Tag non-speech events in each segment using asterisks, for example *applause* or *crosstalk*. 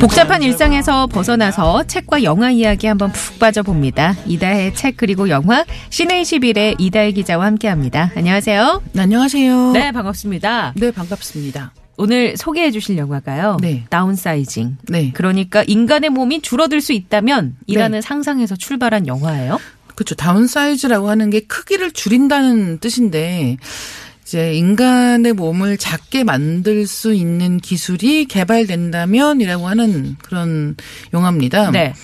복잡한 일상에서 벗어나서 책과 영화 이야기 한번 푹 빠져봅니다. 이다혜의 책 그리고 영화 시네21의 이다혜 기자와 함께합니다. 안녕하세요. 네, 안녕하세요. 네 반갑습니다. 네, 반갑습니다. 오늘 소개해 주실 영화가요. 네. 다운사이징. 네. 그러니까 인간의 몸이 줄어들 수 있다면 이라는 네. 상상에서 출발한 영화예요. 그렇죠. downsize라고 하는 게 크기를 줄인다는 뜻인데 이제 인간의 몸을 작게 만들 수 있는 기술이 개발된다면이라고 하는 그런 영화입니다. 네.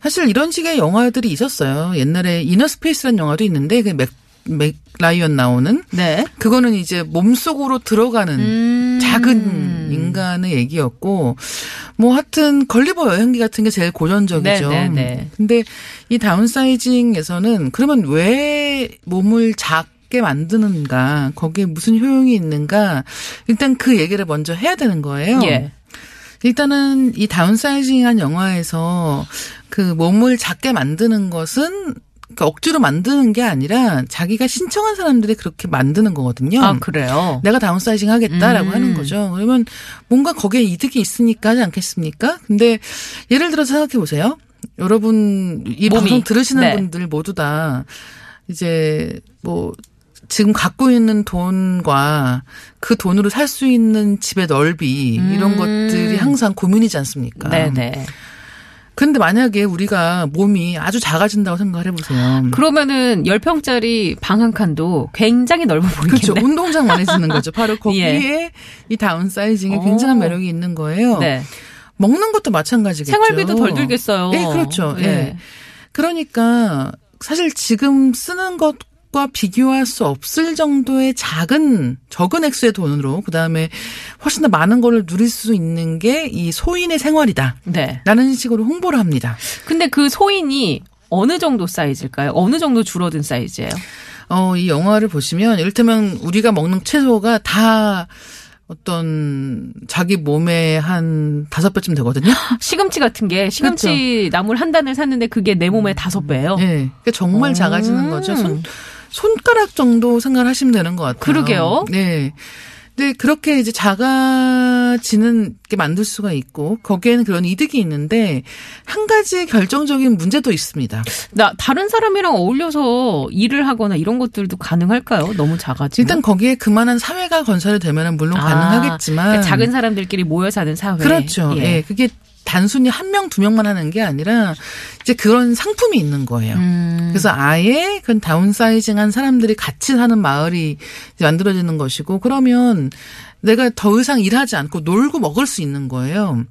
사실 이런 식의 영화들이 있었어요. 옛날에 이너 스페이스라는 영화도 있는데 그 맥, 맥 라이언 나오는 네. 그거는 이제 몸속으로 들어가는 음. 작은 인간의 얘기였고 뭐 하여튼 걸리버 여행기 같은 게 제일 고전적이죠. 네, 네, 네. 근데 이 다운사이징에서는 그러면 왜 몸을 작게 만드는가 거기에 무슨 효용이 있는가 일단 그 얘기를 먼저 해야 되는 거예요. 예. 일단은 이 다운사이징한 영화에서 그 몸을 작게 만드는 것은 그러니까 억지로 만드는 게 아니라 자기가 신청한 사람들이 그렇게 만드는 거거든요. 아 그래요. 내가 다운사이징 하겠다라고 음. 하는 거죠. 그러면 뭔가 거기에 이득이 있으니까 하지 않겠습니까? 근데 예를 들어서 생각해 보세요. 여러분 이 몸이. 방송 들으시는 네. 분들 모두 다 이제 뭐 지금 갖고 있는 돈과 그 돈으로 살 수 있는 집의 넓이 이런 음. 것들이 항상 고민이지 않습니까? 네네. 근데 만약에 우리가 몸이 아주 작아진다고 생각을 해보세요. 그러면은 10평짜리 방 한 칸도 굉장히 넓어 그렇죠. 보이겠네. 운동장 많이 쓰는 거죠. 바로 *laughs* 거기에 이 다운사이징에 어. 굉장한 매력이 있는 거예요. 네. 먹는 것도 마찬가지겠죠. 생활비도 덜 들겠어요. 예, 그렇죠. 예. 예. 그러니까 사실 지금 쓰는 것 과 비교할 수 없을 정도의 작은 적은 액수의 돈으로 그다음에 훨씬 더 많은 거를 누릴 수 있는 게 이 소인의 생활이다. 네. 라는 식으로 홍보를 합니다. 근데 그 소인이 어느 정도 사이즈일까요? 어느 정도 줄어든 사이즈예요? 어, 이 영화를 보시면 이를테면 우리가 먹는 채소가 다 어떤 자기 몸에 한 다섯 배쯤 되거든요. *laughs* 시금치 같은 게 시금치 나물 한 단을 샀는데 그게 내 몸의 다섯 배예요. 예. 그러니까 정말 음. 작아지는 거죠. 손, 손가락 정도 생각하시면 되는 것 같아요. 그러게요. 네. 근데 그렇게 이제 작아지는 게 만들 수가 있고 거기에는 그런 이득이 있는데 한 가지 결정적인 문제도 있습니다. 나 다른 사람이랑 어울려서 일을 하거나 이런 것들도 가능할까요? 너무 작아지면. 일단 거기에 그만한 사회가 건설이 되면 물론 아, 가능하겠지만 그러니까 작은 사람들끼리 모여 사는 사회. 그렇죠. 예. 그게 단순히 한 명, 두 명만 하는 게 아니라 이제 그런 상품이 있는 거예요. 음. 그래서 아예 그런 다운사이징 한 사람들이 같이 사는 마을이 만들어지는 것이고 그러면 내가 더 이상 일하지 않고 놀고 먹을 수 있는 거예요.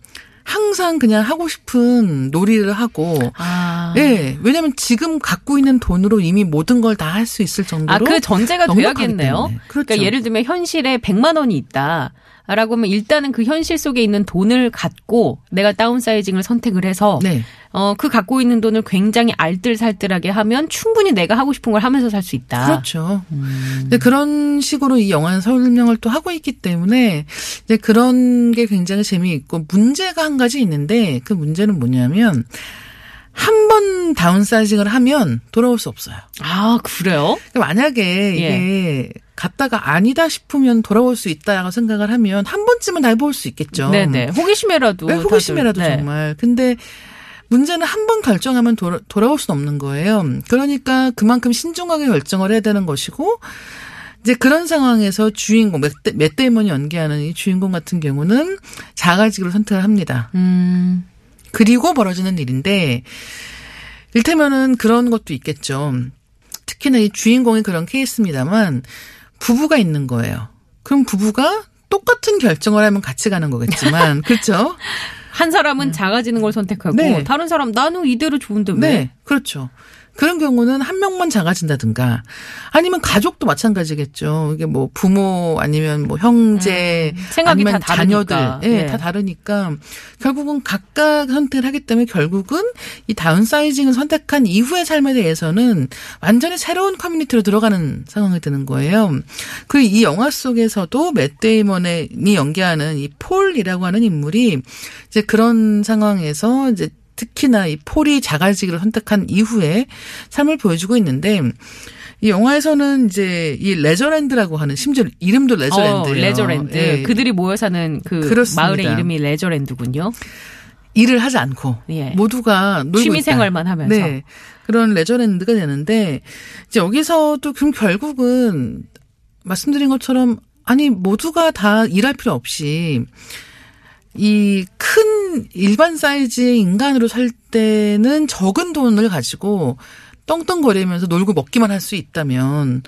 항상 그냥 하고 싶은 놀이를 하고 아. 예. 왜냐면 지금 갖고 있는 돈으로 이미 모든 걸 다 할 수 있을 정도로 아, 그 전제가 돼야겠네요. 그렇죠. 그러니까 예를 들면 현실에 100만 원이 있다. 라고 하면 일단은 그 현실 속에 있는 돈을 갖고 내가 다운사이징을 선택을 해서 네. 어, 그 갖고 있는 돈을 굉장히 알뜰살뜰하게 하면 충분히 내가 하고 싶은 걸 하면서 살 수 있다. 그렇죠. 음. 근데 그런 식으로 이 영화는 설명을 또 하고 있기 때문에 이제 그런 게 굉장히 재미있고 문제가 한 가지 있는데 그 문제는 뭐냐면 한 번 다운사이징을 하면 돌아올 수 없어요. 아, 그래요? 그러니까 만약에 이게 갔다가 아니다 싶으면 돌아올 수 있다라고 생각을 하면 한 번쯤은 다 해볼 수 있겠죠. 네네. 호기심에라도. 왜 호기심이라도 다들, 네. 정말. 근데 문제는 한 번 결정하면 돌아, 돌아올 수는 없는 거예요. 그러니까 그만큼 신중하게 결정을 해야 되는 것이고 이제 그런 상황에서 주인공 맷, 맷 데이먼이 연기하는 이 주인공 같은 경우는 작아지기로 선택을 합니다. 음. 그리고 벌어지는 일인데 일테면은 그런 것도 있겠죠. 특히나 이 주인공이 그런 케이스입니다만 부부가 있는 거예요. 그럼 부부가 똑같은 결정을 하면 같이 가는 거겠지만 *laughs* 그렇죠? 한 사람은 작아지는 걸 선택하고 네. 다른 사람 나는 이대로 좋은데 왜? 네, 그렇죠. 그런 경우는 한 명만 작아진다든가 아니면 가족도 마찬가지겠죠. 이게 뭐 부모 아니면 뭐 형제 음, 생각이 아니면 다 자녀들 다르니까. 예, 네. 다 다르니까 결국은 각각 선택을 하기 때문에 결국은 이 다운사이징을 선택한 이후의 삶에 대해서는 완전히 새로운 커뮤니티로 들어가는 상황이 되는 거예요. 그 이 영화 속에서도 맷 데이먼이 연기하는 이 폴이라고 하는 인물이 이제 그런 상황에서 이제 특히나 이 폴이 작아지기를 선택한 이후에 삶을 보여주고 있는데 이 영화에서는 이제 이 레저랜드라고 하는 심지어 이름도 레저랜드예요. 어, 레저랜드. 예. 그들이 모여 사는 그 그렇습니다. 마을의 이름이 레저랜드군요. 일을 하지 않고 예. 모두가 놀고 취미. 생활만 하면서. 네. 그런 레저랜드가 되는데 이제 여기서도 그럼 결국은 말씀드린 것처럼 아니 모두가 다 일할 필요 없이 이 큰 일반 사이즈의 인간으로 살 때는 적은 돈을 가지고 떵떵거리면서 놀고 먹기만 할 수 있다면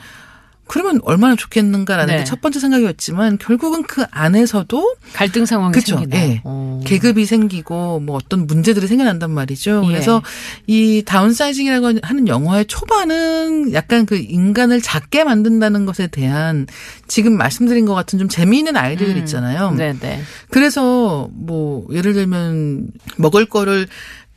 그러면 얼마나 좋겠는가라는 네. 게첫 번째 생각이었지만 결국은 그 안에서도 갈등 상황이 그쵸. 생기네요. 예. 어. 계급이 생기고 뭐 어떤 문제들이 생겨난단 말이죠. 예. 그래서 이 다운사이징이라고 하는 영화의 초반은 약간 그 인간을 작게 만든다는 것에 대한 지금 말씀드린 것 같은 좀 재미있는 아이디어들 있잖아요. 네네. 그래서 뭐 예를 들면 먹을 거를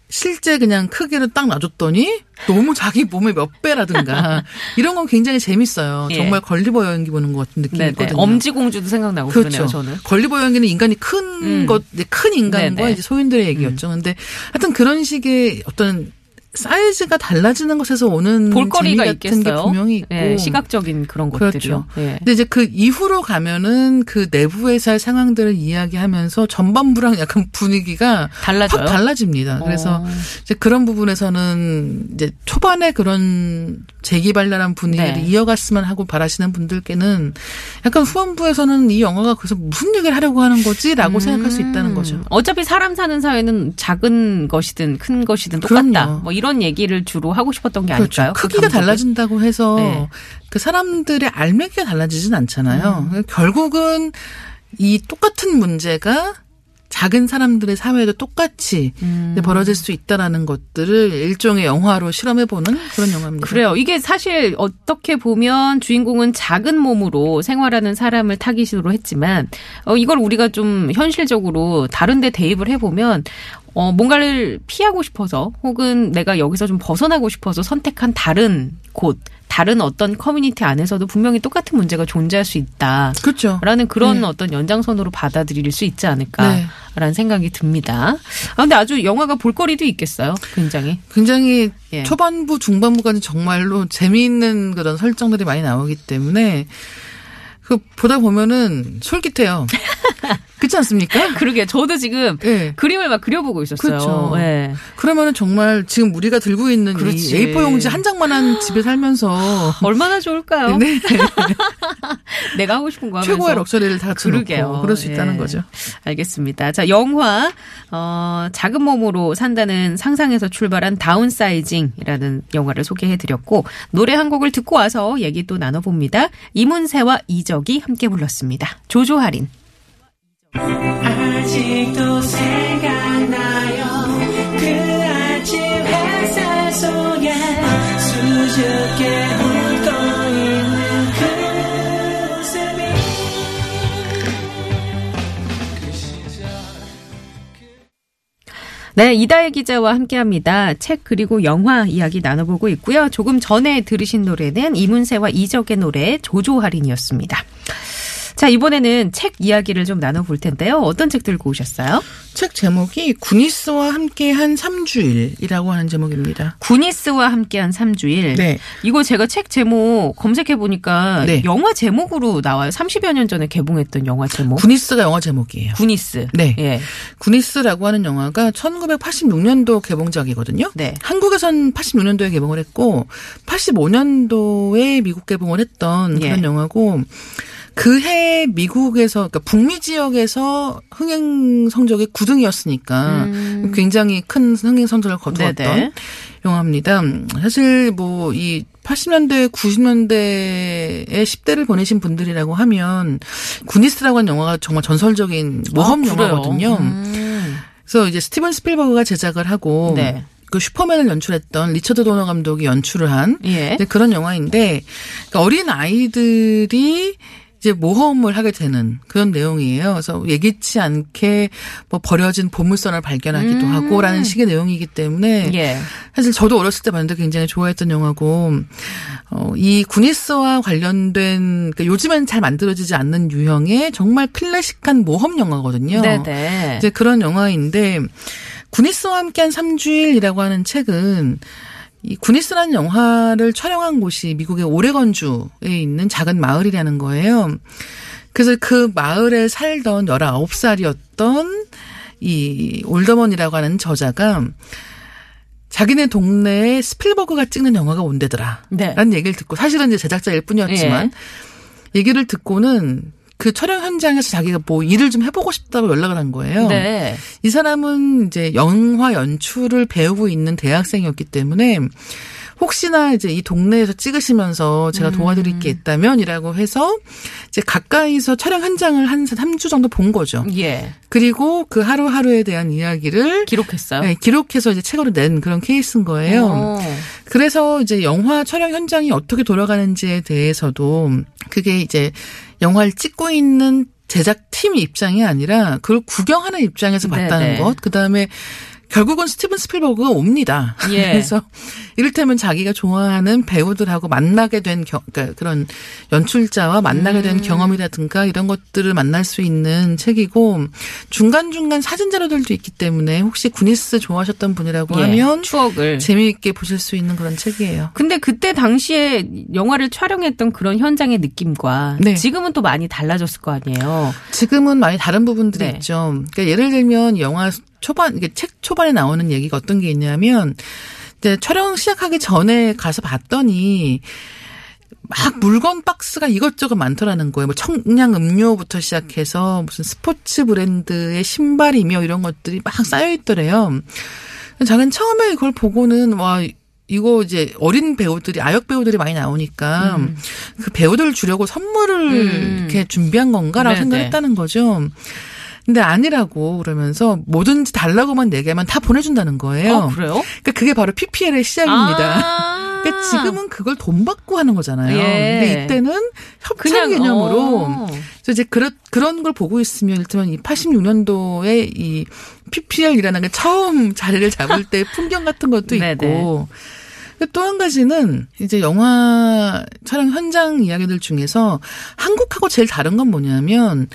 실제 그냥 크기로 딱 놔줬더니 너무 자기 몸의 몇 배라든가 *laughs* 이런 건 굉장히 재밌어요. 예. 정말 걸리버 여행기 보는 것 같은 느낌이 네네. 있거든요. 엄지공주도 생각나고 그렇죠. 그러네요, 저는. 걸리버 여행기는 인간이 큰 음. 것, 이제 큰 인간과 네네. 음. 이제 소인들의 얘기였죠. 근데 하여튼 그런 식의 어떤 사이즈가 달라지는 것에서 오는 볼거리가 같은 게 있겠어요. 분명히 있고. 예, 시각적인 그런 그렇죠. 것들이요. 예. 근데 이제 그 이후로 가면은 그 내부에서의 상황들을 이야기하면서 전반부랑 약간 분위기가 달라져요. 확 달라집니다. 그래서 어. 이제 그런 부분에서는 이제 초반에 그런 재기발랄한 분위기를 네. 이어갔으면 하고 바라시는 분들께는 약간 후반부에서는 이 영화가 그래서 무슨 얘기를 하려고 하는 거지라고 생각할 수 있다는 거죠. 음. 어차피 사람 사는 사회는 작은 것이든 큰 것이든 똑같다. 그럼요. 뭐 이런 얘기를 주로 하고 싶었던 게 그렇죠. 아닐까요? 그 크기가 감독은? 달라진다고 해서 네. 그 사람들의 알맹이가 달라지진 음. 않잖아요. 결국은 이 똑같은 문제가 작은 사람들의 사회에도 똑같이 음. 벌어질 수 있다라는 것들을 일종의 영화로 실험해보는 그런 영화입니다. 그래요. 이게 사실 어떻게 보면 주인공은 작은 몸으로 생활하는 사람을 타깃으로 했지만 어, 이걸 우리가 좀 현실적으로 다른데 대입을 해보면 어, 뭔가를 피하고 싶어서 혹은 내가 여기서 좀 벗어나고 싶어서 선택한 다른 곳, 다른 어떤 커뮤니티 안에서도 분명히 똑같은 문제가 존재할 수 있다. 그렇죠. 라는 그런 네. 어떤 연장선으로 받아들일 수 있지 않을까라는 네. 생각이 듭니다. 아, 근데 아주 영화가 볼거리도 있겠어요. 굉장히. 굉장히 예. 초반부, 중반부까지 정말로 재미있는 그런 설정들이 많이 나오기 때문에 그 보다 보면은 솔깃해요. *laughs* 그렇지 않습니까? *laughs* 그러게 저도 지금 예. 그림을 막 그려보고 있었어요. 그렇죠. 예. 그러면은 정말 지금 우리가 들고 있는 그렇지. 이 A4 용지 한 장만한 *gasps* 집에 살면서 *laughs* 얼마나 좋을까요? 네, *laughs* 내가 하고 싶은 거 하면서. 최고의 럭셔리를 다 그러게요. 그럴 수 있다는 예. 거죠. 알겠습니다. 자, 영화 어, 작은 몸으로 산다는 상상에서 출발한 다운사이징이라는 영화를 소개해드렸고 노래 한 곡을 듣고 와서 얘기 또 나눠봅니다. 이문세와 이적이 함께 불렀습니다. 조조할인. 아직도 생각나요 그 아침 햇살 속에 수줍게 그 네, 이다혜 기자와 함께합니다. 책 그리고 영화 이야기 나눠보고 있고요. 조금 전에 들으신 노래는 이문세와 이적의 노래 조조할인이었습니다. 자, 이번에는 책 이야기를 좀 나눠볼 텐데요. 어떤 책 들고 오셨어요? 책 제목이 구니스와 함께한 3주일이라고 하는 제목입니다. 구니스와 함께한 3주일. 네. 이거 제가 책 제목 검색해보니까 네. 영화 제목으로 나와요. 30여 년 전에 개봉했던 영화 제목. 구니스가 영화 제목이에요. 구니스. 네. 예. 구니스라고 하는 영화가 1986년도 개봉작이거든요. 네. 한국에선 86년도에 개봉을 했고 85년도에 미국 개봉을 했던 예. 그런 영화고 그해 미국에서 그러니까 북미 지역에서 흥행 성적이 9등이었으니까 굉장히 큰 흥행 성적을 거두었던 음. 네네. 영화입니다. 사실 뭐 이 80년대, 90년대에 10대를 보내신 분들이라고 하면 구니스라고 하는 영화가 정말 전설적인 모험 아? 영화거든요. 음. 그래서 이제 스티븐 스필버그가 제작을 하고 네. 그 슈퍼맨을 연출했던 리처드 도너 감독이 연출을 한 예. 그런 영화인데 그러니까 어린 아이들이 이제 모험을 하게 되는 그런 내용이에요. 그래서 예기치 않게 뭐 버려진 보물선을 발견하기도 하고라는 식의 내용이기 때문에 음. 예. 사실 저도 어렸을 때 봤는데 굉장히 좋아했던 영화고 어, 이 구니스와 관련된 그러니까 요즘엔 잘 만들어지지 않는 유형의 정말 클래식한 모험 영화거든요. 네네. 이제 그런 영화인데 구니스와 함께한 3주일이라고 하는 책은 이 구니스라는 영화를 촬영한 곳이 미국의 오레건주에 있는 작은 마을이라는 거예요. 그래서 그 마을에 살던 19살이었던 이 올더먼이라고 하는 저자가 자기네 동네에 스필버그가 찍는 영화가 온대더라. 네. 라는 얘기를 듣고 사실은 이제 제작자일 뿐이었지만 얘기를 듣고는 그 촬영 현장에서 자기가 뭐 일을 좀 해보고 싶다고 연락을 한 거예요. 네. 이 사람은 이제 영화 연출을 배우고 있는 대학생이었기 때문에 혹시나 이제 이 동네에서 찍으시면서 제가 도와드릴 게 있다면이라고 해서 이제 가까이서 촬영 현장을 한 3주 정도 본 거죠. 예. 그리고 그 하루하루에 대한 이야기를 기록했어요. 네, 기록해서 이제 책으로 낸 그런 케이스인 거예요. 어. 그래서 이제 영화 촬영 현장이 어떻게 돌아가는지에 대해서도 그게 이제 영화를 찍고 있는 제작팀 입장이 아니라 그걸 구경하는 입장에서 봤다는 네네. 것. 그 다음에 결국은 스티븐 스필버그가 옵니다. 예. *laughs* 그래서 이를테면 자기가 좋아하는 배우들하고 만나게 된 경, 그러니까 그런 연출자와 만나게 음. 된 경험이라든가 이런 것들을 만날 수 있는 책이고 중간중간 사진 자료들도 있기 때문에 혹시 구니스 좋아하셨던 분이라고 예. 하면 추억을. 재미있게 보실 수 있는 그런 책이에요. 근데 그때 당시에 영화를 촬영했던 그런 현장의 느낌과 네. 지금은 또 많이 달라졌을 거 아니에요. 지금은 많이 다른 부분들이 네. 있죠. 그러니까 예를 들면 영화 초반, 이게 책 초반에 나오는 얘기가 어떤 게 있냐면, 이제 촬영 시작하기 전에 가서 봤더니, 막 물건 박스가 이것저것 많더라는 거예요. 뭐 청량 음료부터 시작해서 무슨 스포츠 브랜드의 신발이며 이런 것들이 막 쌓여 있더래요. 저는 처음에 이걸 보고는 와 이거 이제 어린 배우들이 아역 배우들이 많이 나오니까 그 배우들 주려고 선물을 음. 이렇게 준비한 건가라고 네네. 생각했다는 거죠. 근데 아니라고 그러면서 뭐든지 달라고만 얘기하면 다 보내준다는 거예요. 어, 그래요? 그러니까 그게 바로 PPL의 시작입니다. 아. 그러니까 지금은 그걸 돈 받고 하는 거잖아요. 예. 근데 이때는 협찬 그냥, 개념으로 어. 그래서 이제 그런 그런 걸 보고 있으면 일단 이 86년도에 이 PPL이라는 게 처음 자리를 잡을 때 *laughs* 풍경 같은 것도. 있고 또 한 가지는 이제 영화 촬영 현장 이야기들 중에서 한국하고 제일 다른 건 뭐냐면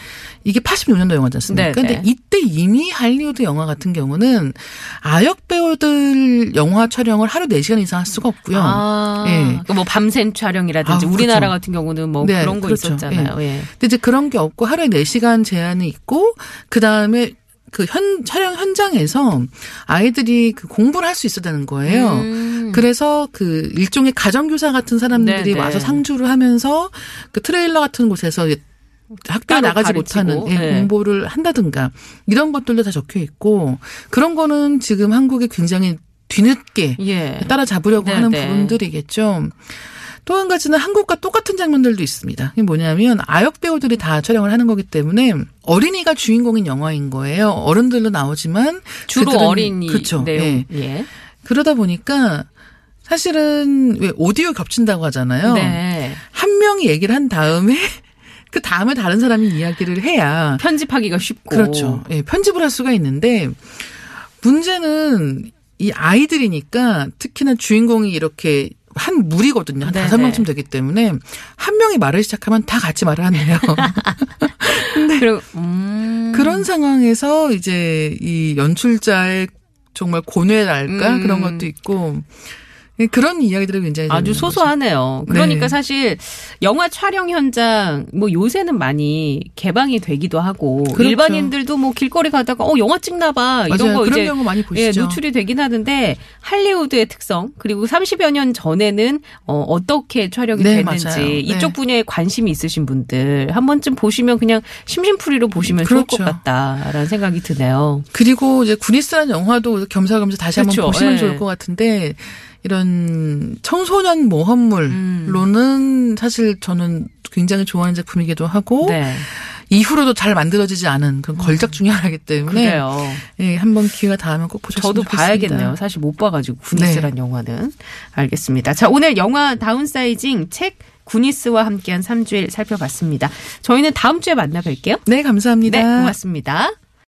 이게 86년도 영화지 않습니까? 네네. 근데 이때 이미 할리우드 영화 같은 경우는 아역 배우들 영화 촬영을 하루 4시간 이상 할 수가 없고요. 아, 예. 그뭐 밤샘 촬영이라든지 아, 우리나라 그렇죠. 같은 경우는 뭐 네, 그런 거 그렇죠. 있었잖아요. 예. 근데 이제 그런 게 없고 하루에 4시간 제한이 있고 그다음에 그 현 촬영 현장에서 아이들이 그 공부를 할수 되는 거예요. 음. 그래서 그 일종의 가정교사 같은 사람들이 네네. 와서 상주를 하면서 그 트레일러 같은 곳에서 학교에 나가지 가르치고, 못하는 예, 네. 공부를 한다든가 이런 것들도 다 적혀 있고 그런 거는 지금 한국에 굉장히 뒤늦게 예. 따라잡으려고 네, 하는 네. 부분들이겠죠. 또 한 가지는 한국과 똑같은 장면들도 있습니다. 이게 뭐냐면 아역 배우들이 다 촬영을 하는 거기 때문에 어린이가 주인공인 영화인 거예요. 어른들도 나오지만 주로 어린이 그렇죠. 예. 예. 그러다 보니까 사실은 왜 오디오 겹친다고 하잖아요. 네. 한 명이 얘기를 한 다음에 *laughs* 그 다음에 다른 사람이 이야기를 해야 편집하기가 쉽고. 그렇죠. 예, 편집을 할 수가 있는데 문제는 이 아이들이니까 특히나 주인공이 이렇게 한 무리거든요. 한 네네. 다섯 명쯤 되기 때문에 한 명이 말을 시작하면 다 같이 말을 하네요. *laughs* 그리고 음. 그런 상황에서 이제 이 연출자의 정말 고뇌랄까 음. 그런 것도 있고 예, 그런 이야기들이 굉장히 아주 재밌는 거죠. 소소하네요. 그러니까 네. 사실 영화 촬영 현장 뭐 요새는 많이 개방이 되기도 하고 그렇죠. 일반인들도 뭐 길거리 가다가 어 영화 찍나 봐 이런 맞아요. 거 그런 이제 경우 많이 예, 보시죠. 노출이 되긴 하는데 할리우드의 특성 그리고 30여 년 전에는 어, 어떻게 촬영이 네, 됐는지 맞아요. 네. 이쪽 분야에 관심이 있으신 분들 한 번쯤 보시면 그냥 심심풀이로 보시면 좋을 것 그렇죠. 같다라는 생각이 드네요. 그리고 이제 구니스라는 영화도 겸사겸사 다시 한번 그렇죠. 보시면 예. 좋을 것 같은데 이런 청소년 모험물로는 음. 사실 저는 굉장히 좋아하는 작품이기도 하고 네. 이후로도 잘 만들어지지 않은 그런 걸작 중의 하나이기 때문에 그래요. 예, 한번 기회가 닿으면 꼭 보셨으면 저도 좋겠습니다. 봐야겠네요. 사실 못 봐가지고 구니스란 영화는 알겠습니다. 자 오늘 영화 다운사이징 책 구니스와 함께한 3주일 살펴봤습니다. 저희는 다음 주에 만나 뵐게요. 네, 감사합니다. 네, 고맙습니다.